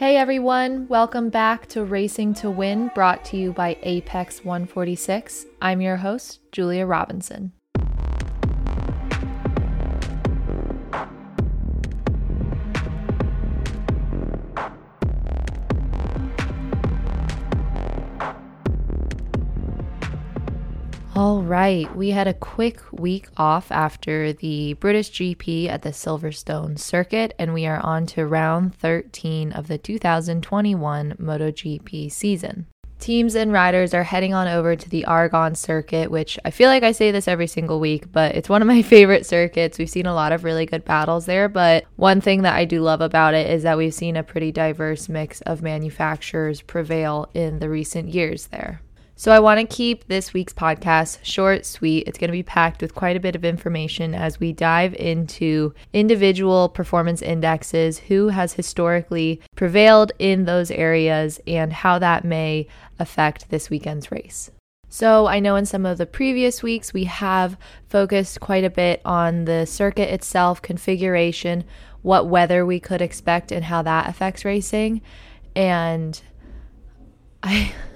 Hey everyone, welcome back to Racing to Win, brought to you by Apex 146. I'm your host, Julia Robinson. All right, we had a quick week off after the British GP at the Silverstone circuit, and we are on to round 13 of the 2021 MotoGP season. Teams and riders are heading on over to the Aragon circuit, which I feel like I say this every single week, but it's one of my favorite circuits. We've seen a lot of really good battles there, but one thing that I do love about it is that we've seen a pretty diverse mix of manufacturers prevail in the recent years there. So I want to keep this week's podcast short, sweet. It's going to be packed with quite a bit of information as we dive into individual performance indexes, who has historically prevailed in those areas, and how that may affect this weekend's race. So, I know in some of the previous weeks we have focused quite a bit on the circuit itself, configuration, what weather we could expect, and how that affects racing. And I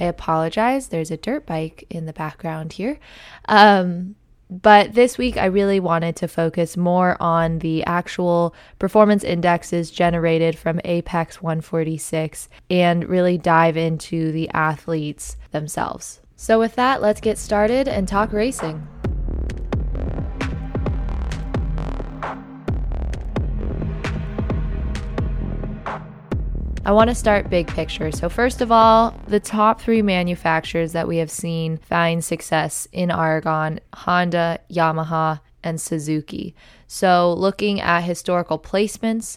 I apologize. There's a dirt bike in the background here. Um, but this week, I really wanted to focus more on the actual performance indexes generated from Apex 146 and really dive into the athletes themselves. So, with that, let's get started and talk racing. I want to start big picture. So, first of all, the top three manufacturers that we have seen find success in Aragon Honda, Yamaha, and Suzuki. So, looking at historical placements,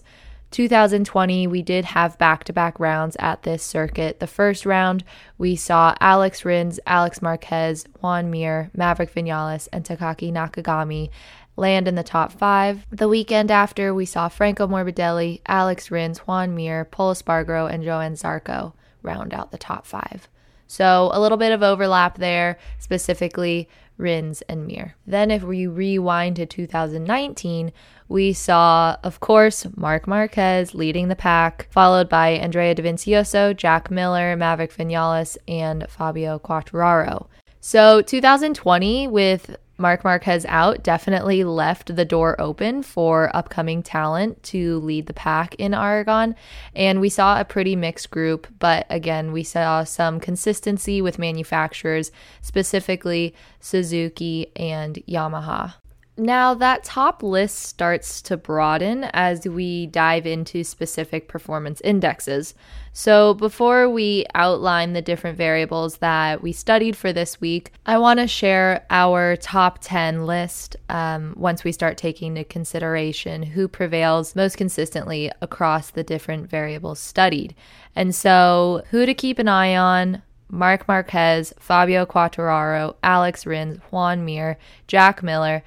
2020, we did have back to back rounds at this circuit. The first round, we saw Alex Rins, Alex Marquez, Joan Mir, Maverick Vinales, and Takaaki Nakagami land in the top five. The weekend after, we saw Franco Morbidelli, Alex Rins, Joan Mir, Pol Espargaro, and Johann Zarco round out the top five. So a little bit of overlap there, specifically Rins and Mir. Then, if we rewind to 2019, we saw, of course, Marc Marquez leading the pack, followed by Andrea Dovizioso, Jack Miller, Maverick Vinales, and Fabio Quartararo. So 2020, with Marc Marquez out definitely left the door open for upcoming talent to lead the pack in Aragon. And we saw a pretty mixed group, but again, we saw some consistency with manufacturers, specifically Suzuki and Yamaha. Now, that top list starts to broaden as we dive into specific performance indexes. So, before we outline the different variables that we studied for this week, I want to share our top 10 list um, once we start taking into consideration who prevails most consistently across the different variables studied. And so, who to keep an eye on, Marc Marquez, Fabio Quartararo, Alex Rins, Joan Mir, Jack Miller,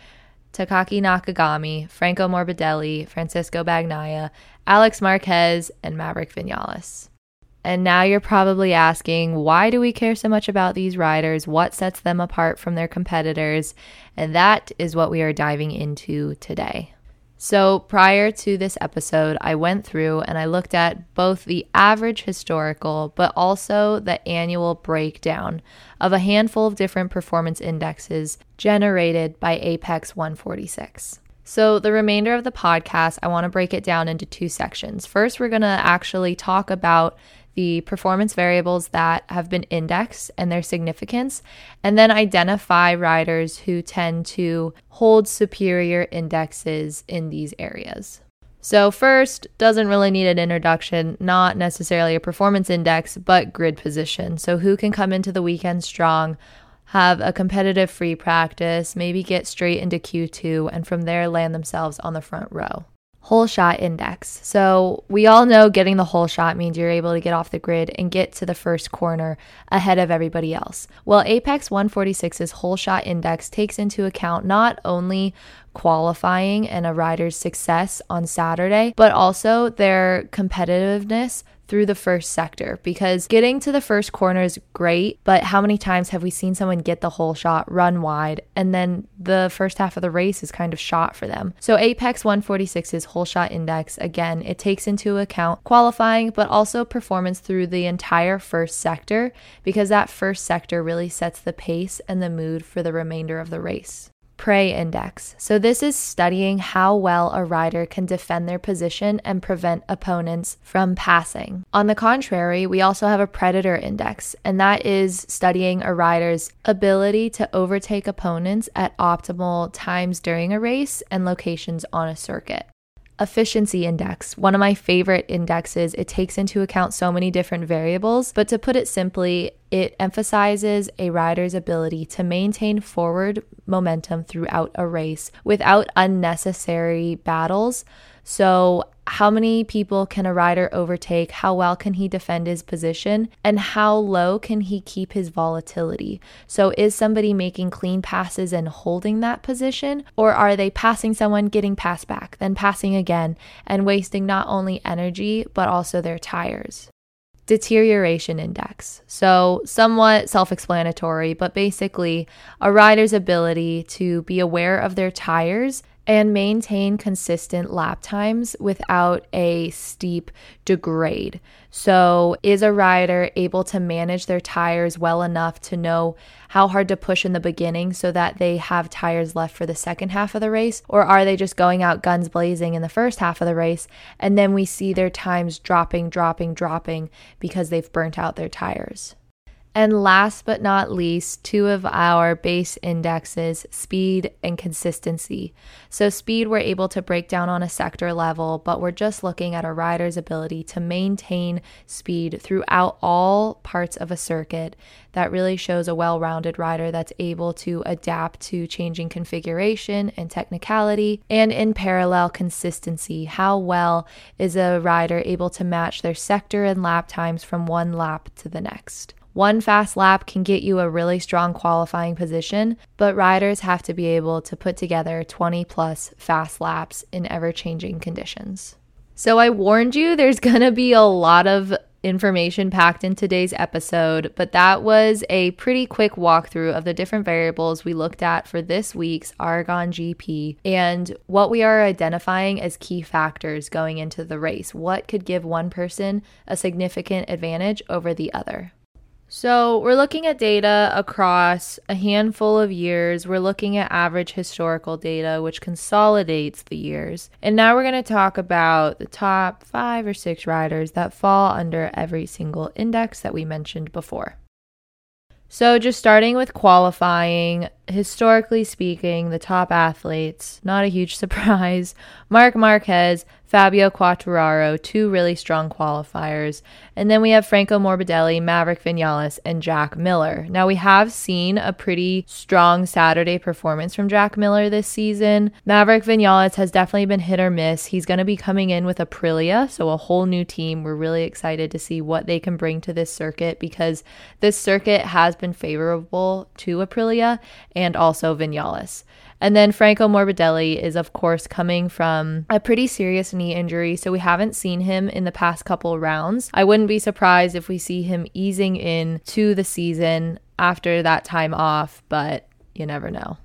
Takaaki Nakagami, Franco Morbidelli, Francisco Bagnaia, Alex Marquez, and Maverick Vinales. And now you're probably asking, why do we care so much about these riders? What sets them apart from their competitors? And that is what we are diving into today. So, prior to this episode, I went through and I looked at both the average historical, but also the annual breakdown of a handful of different performance indexes generated by Apex 146. So, the remainder of the podcast, I want to break it down into two sections. First, we're going to actually talk about the performance variables that have been indexed and their significance, and then identify riders who tend to hold superior indexes in these areas. So, first, doesn't really need an introduction, not necessarily a performance index, but grid position. So, who can come into the weekend strong, have a competitive free practice, maybe get straight into Q2, and from there land themselves on the front row hole shot index. So, we all know getting the hole shot means you're able to get off the grid and get to the first corner ahead of everybody else. Well, Apex 146's hole shot index takes into account not only qualifying and a rider's success on Saturday, but also their competitiveness through the first sector because getting to the first corner is great, but how many times have we seen someone get the hole shot, run wide, and then the first half of the race is kind of shot for them? So, Apex 146's hole shot index, again, it takes into account qualifying, but also performance through the entire first sector because that first sector really sets the pace and the mood for the remainder of the race. Prey Index. So, this is studying how well a rider can defend their position and prevent opponents from passing. On the contrary, we also have a Predator Index, and that is studying a rider's ability to overtake opponents at optimal times during a race and locations on a circuit efficiency index, one of my favorite indexes. It takes into account so many different variables, but to put it simply, it emphasizes a rider's ability to maintain forward momentum throughout a race without unnecessary battles. So, how many people can a rider overtake? How well can he defend his position? And how low can he keep his volatility? So, is somebody making clean passes and holding that position? Or are they passing someone, getting passed back, then passing again, and wasting not only energy, but also their tires? Deterioration index. So, somewhat self explanatory, but basically, a rider's ability to be aware of their tires and maintain consistent lap times without a steep degrade. So, is a rider able to manage their tires well enough to know how hard to push in the beginning so that they have tires left for the second half of the race? Or are they just going out guns blazing in the first half of the race and then we see their times dropping, dropping, dropping because they've burnt out their tires? And last but not least, two of our base indexes, speed and consistency. So, speed we're able to break down on a sector level, but we're just looking at a rider's ability to maintain speed throughout all parts of a circuit. That really shows a well rounded rider that's able to adapt to changing configuration and technicality. And in parallel, consistency. How well is a rider able to match their sector and lap times from one lap to the next? One fast lap can get you a really strong qualifying position, but riders have to be able to put together 20 plus fast laps in ever changing conditions. So I warned you there's to be a lot of information packed in today's episode, but that was a pretty quick walkthrough of the different variables we looked at for this week's Aragon GP and what we are identifying as key factors going into the race. What could give one person a significant advantage over the other? So, we're looking at data across a handful of years. We're looking at average historical data, which consolidates the years. And now we're going to talk about the top five or six riders that fall under every single index that we mentioned before. So, just starting with qualifying, historically speaking, the top athletes, not a huge surprise. Marc Marquez, Fabio Quartararo, two really strong qualifiers. And then we have Franco Morbidelli, Maverick Vinales, and Jack Miller. Now, we have seen a pretty strong Saturday performance from Jack Miller this season. Maverick Vinales has definitely been hit or miss. He's going to be coming in with Aprilia, so a whole new team. We're really excited to see what they can bring to this circuit because this circuit has been favorable to Aprilia and also Vinales. And then Franco Morbidelli is, of course, coming from a pretty serious knee injury, so we haven't seen him in the past couple rounds. I wouldn't be surprised if we see him easing in to the season after that time off, but you never know.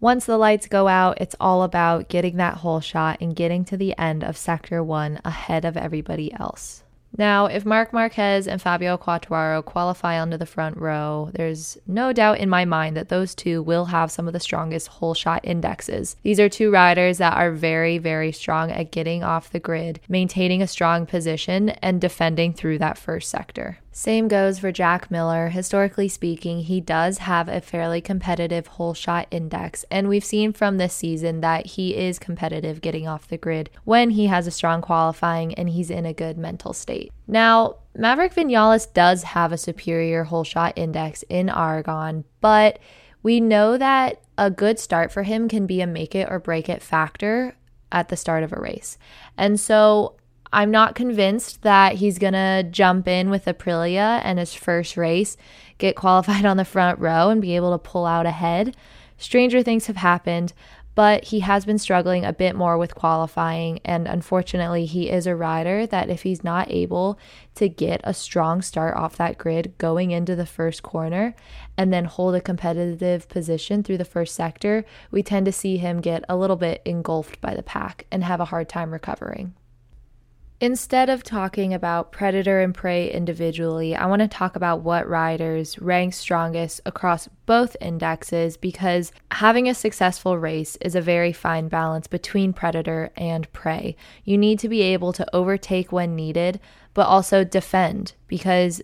Once the lights go out, it's all about getting that hole shot and getting to the end of Sector 1 ahead of everybody else. Now, if Marc Marquez and Fabio Quartararo qualify onto the front row, there's no doubt in my mind that those two will have some of the strongest hole shot indexes. These are two riders that are very, very strong at getting off the grid, maintaining a strong position, and defending through that first sector. Same goes for Jack Miller. Historically speaking, he does have a fairly competitive hole shot index, and we've seen from this season that he is competitive getting off the grid when he has a strong qualifying and he's in a good mental state. Now, Maverick Vinales does have a superior hole shot index in Aragon, but we know that a good start for him can be a make it or break it factor at the start of a race. And so I'm not convinced that he's going to jump in with Aprilia and his first race, get qualified on the front row, and be able to pull out ahead. Stranger things have happened, but he has been struggling a bit more with qualifying. And unfortunately, he is a rider that if he's not able to get a strong start off that grid going into the first corner and then hold a competitive position through the first sector, we tend to see him get a little bit engulfed by the pack and have a hard time recovering. Instead of talking about predator and prey individually, I want to talk about what riders rank strongest across both indexes because having a successful race is a very fine balance between predator and prey. You need to be able to overtake when needed, but also defend because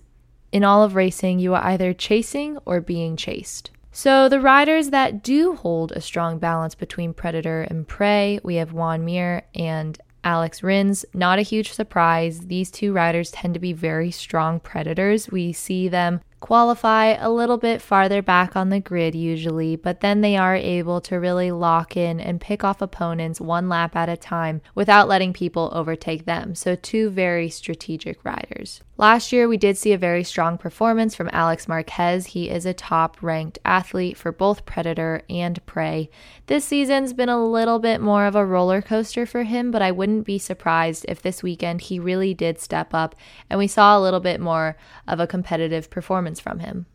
in all of racing, you are either chasing or being chased. So, the riders that do hold a strong balance between predator and prey, we have Joan Mir and Alex Rins. Not a huge surprise. These two riders tend to be very strong predators. We see them qualify a little bit farther back on the grid usually, but then they are able to really lock in and pick off opponents one lap at a time without letting people overtake them. So, two very strategic riders. Last year, we did see a very strong performance from Alex Marquez. He is a top ranked athlete for both Predator and Prey. This season's been a little bit more of a roller coaster for him, but I wouldn't be surprised if this weekend he really did step up and we saw a little bit more of a competitive performance from him.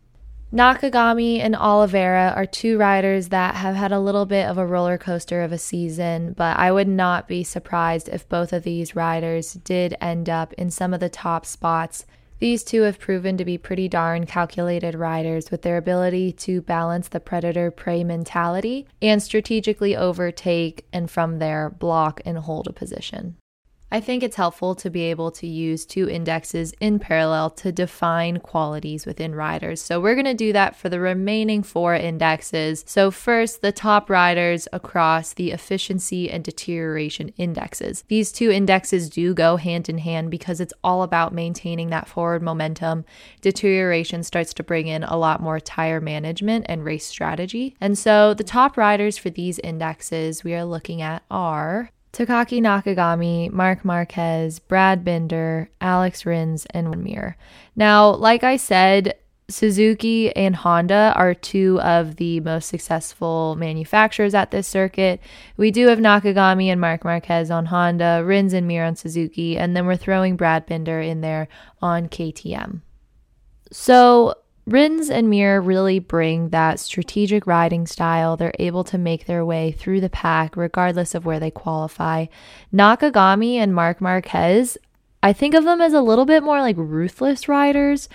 Nakagami and Oliveira are two riders that have had a little bit of a roller coaster of a season, but I would not be surprised if both of these riders did end up in some of the top spots. These two have proven to be pretty darn calculated riders with their ability to balance the predator prey mentality and strategically overtake and from there block and hold a position. I think it's helpful to be able to use two indexes in parallel to define qualities within riders. So we're going to do that for the remaining four indexes. So first, the top riders across the efficiency and deterioration indexes. These two indexes do go hand in hand because it's all about maintaining that forward momentum. Deterioration starts to bring in a lot more tire management and race strategy. And so the top riders for these indexes we are looking at are Takaaki Nakagami, Marc Marquez, Brad Binder, Alex Rins, and Mir. Now, like I said, Suzuki and Honda are two of the most successful manufacturers at this circuit. We do have Nakagami and Marc Marquez on Honda, Rins and Mir on Suzuki, and then we're throwing Brad Binder in there on KTM. So, Rins and Mir really bring that strategic riding style. They're able to make their way through the pack regardless of where they qualify. Nakagami and Marc Marquez, I think of them as a little bit more like ruthless riders.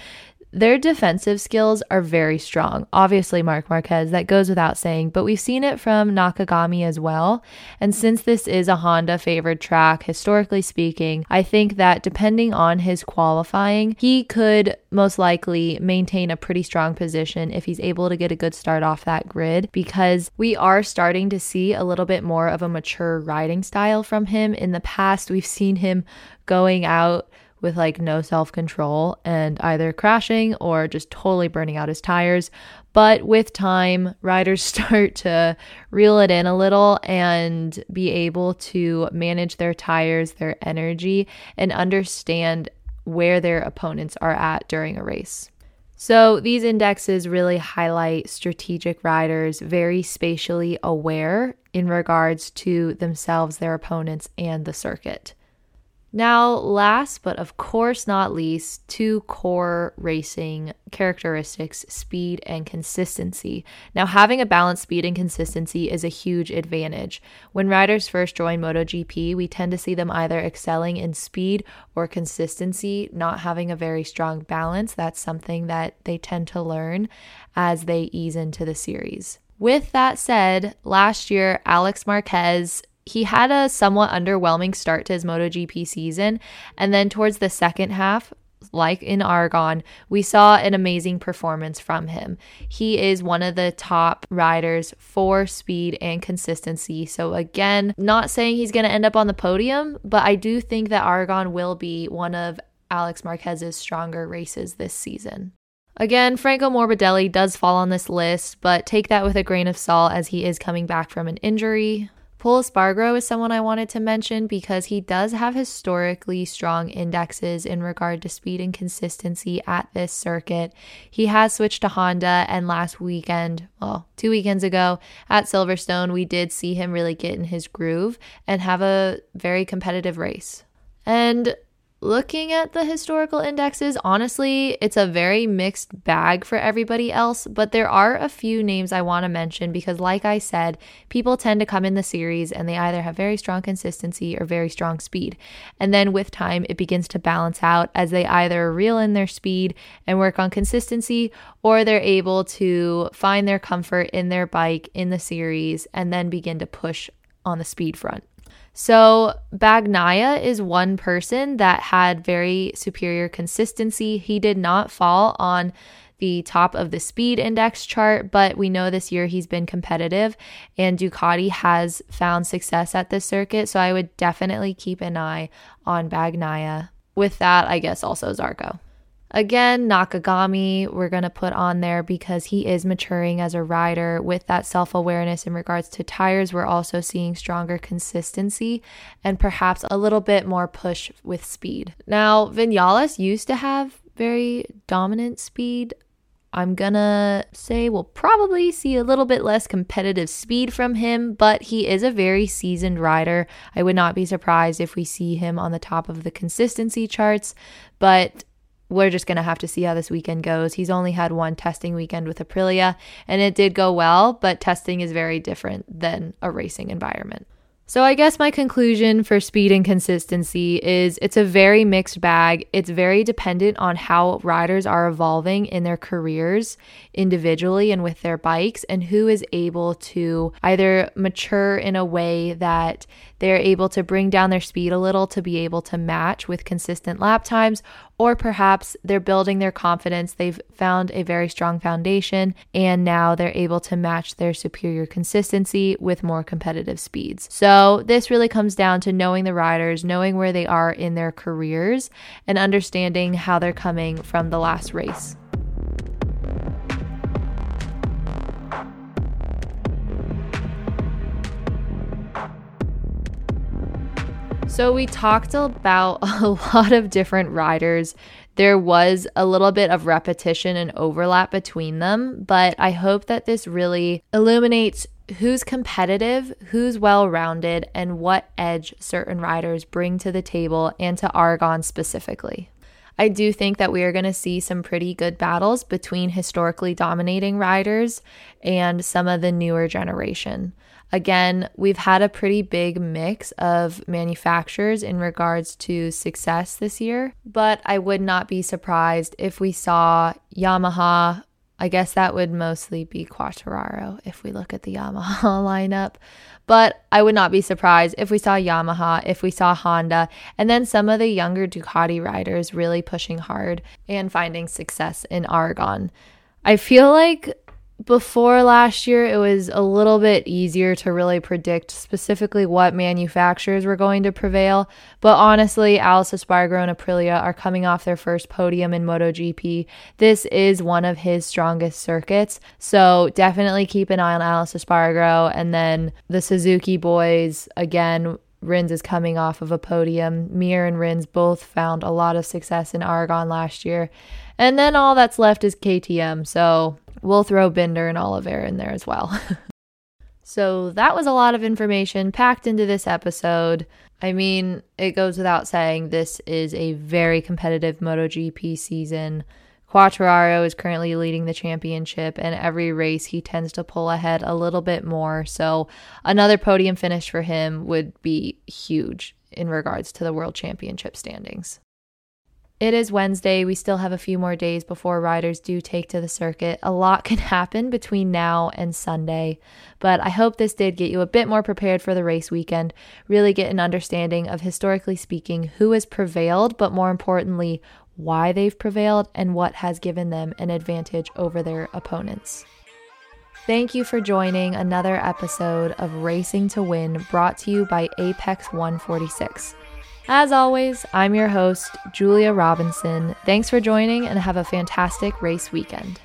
Their defensive skills are very strong. Obviously, Marc Marquez, that goes without saying, but we've seen it from Nakagami as well. And since this is a Honda favored track, historically speaking, I think that depending on his qualifying, he could most likely maintain a pretty strong position if he's able to get a good start off that grid because we are starting to see a little bit more of a mature riding style from him. In the past, we've seen him going out with like no self control and either crashing or just totally burning out his tires. But with time, riders start to reel it in a little and be able to manage their tires, their energy, and understand where their opponents are at during a race. So, these indexes really highlight strategic riders very spatially aware in regards to themselves, their opponents, and the circuit. Now, last but of course not least, two core racing characteristics speed and consistency. Now, having a balanced speed and consistency is a huge advantage. When riders first join MotoGP, we tend to see them either excelling in speed or consistency, not having a very strong balance. That's something that they tend to learn as they ease into the series. With that said, last year, Alex Marquez he had a somewhat underwhelming start to his MotoGP season. And then towards the second half, like in Aragon, we saw an amazing performance from him. He is one of the top riders for speed and consistency. So, again, not saying he's going to end up on the podium, but I do think that Aragon will be one of Alex Marquez's stronger races this season. Again, Franco Morbidelli does fall on this list, but take that with a grain of salt as he is coming back from an injury. Pol Espargaro is someone I wanted to mention because he does have historically strong indexes in regard to speed and consistency at this circuit. He has switched to Honda, and last weekend, well, two weekends ago at Silverstone, we did see him really get in his groove and have a very competitive race. And looking at the historical indexes, honestly, it's a very mixed bag for everybody else, but there are a few names I want to mention because, like I said, people tend to come in the series and they either have very strong consistency or very strong speed. And then with time, it begins to balance out as they either reel in their speed and work on consistency or they're able to find their comfort in their bike in the series and then begin to push on the speed front. So, Bagnaia is one person that had very superior consistency. He did not fall on the top of the speed index chart, but we know this year he's been competitive and Ducati has found success at this circuit. So, I would definitely keep an eye on Bagnaia. With that, I guess also Zarco. Again, Nakagami, we're going to put on there because he is maturing as a rider with that self awareness in regards to tires. We're also seeing stronger consistency and perhaps a little bit more push with speed. Now, Vinales used to have very dominant speed. I'm gonna say we'll probably see a little bit less competitive speed from him, but he is a very seasoned rider. I would not be surprised if we see him on the top of the consistency charts, but we're just going to have to see how this weekend goes. He's only had one testing weekend with Aprilia, and it did go well, but testing is very different than a racing environment. So, I guess my conclusion for speed and consistency is it's a very mixed bag. It's very dependent on how riders are evolving in their careers individually and with their bikes, and who is able to either mature in a way that they're able to bring down their speed a little to be able to match with consistent lap times, or perhaps they're building their confidence. They've found a very strong foundation and now they're able to match their superior consistency with more competitive speeds. So, this really comes down to knowing the riders, knowing where they are in their careers, and understanding how they're coming from the last race. So, we talked about a lot of different riders. There was a little bit of repetition and overlap between them, but I hope that this really illuminates who's competitive, who's well rounded, and what edge certain riders bring to the table and to Aragon specifically. I do think that we are going to see some pretty good battles between historically dominating riders and some of the newer generation. Again, we've had a pretty big mix of manufacturers in regards to success this year, but I would not be surprised if we saw Yamaha. I guess that would mostly be Quartararo if we look at the Yamaha lineup. But I would not be surprised if we saw Yamaha, if we saw Honda, and then some of the younger Ducati riders really pushing hard and finding success in Aragon. I feel like before last year, it was a little bit easier to really predict specifically what manufacturers were going to prevail. But honestly, Aleix Espargaro and Aprilia are coming off their first podium in MotoGP. This is one of his strongest circuits. So definitely keep an eye on Aleix Espargaro. And then the Suzuki boys, again, Rins is coming off of a podium. Mir and Rins both found a lot of success in Aragon last year. And then all that's left is KTM. So we'll throw Binder and Oliver in there as well. so that was a lot of information packed into this episode. I mean, it goes without saying this is a very competitive MotoGP season. Quartararo is currently leading the championship, and every race he tends to pull ahead a little bit more. So, another podium finish for him would be huge in regards to the world championship standings. It is Wednesday. We still have a few more days before riders do take to the circuit. A lot can happen between now and Sunday, but I hope this did get you a bit more prepared for the race weekend, really get an understanding of historically speaking who has prevailed, but more importantly, why they've prevailed and what has given them an advantage over their opponents. Thank you for joining another episode of Racing to Win brought to you by Apex 146. As always, I'm your host, Julia Robinson. Thanks for joining and have a fantastic race weekend.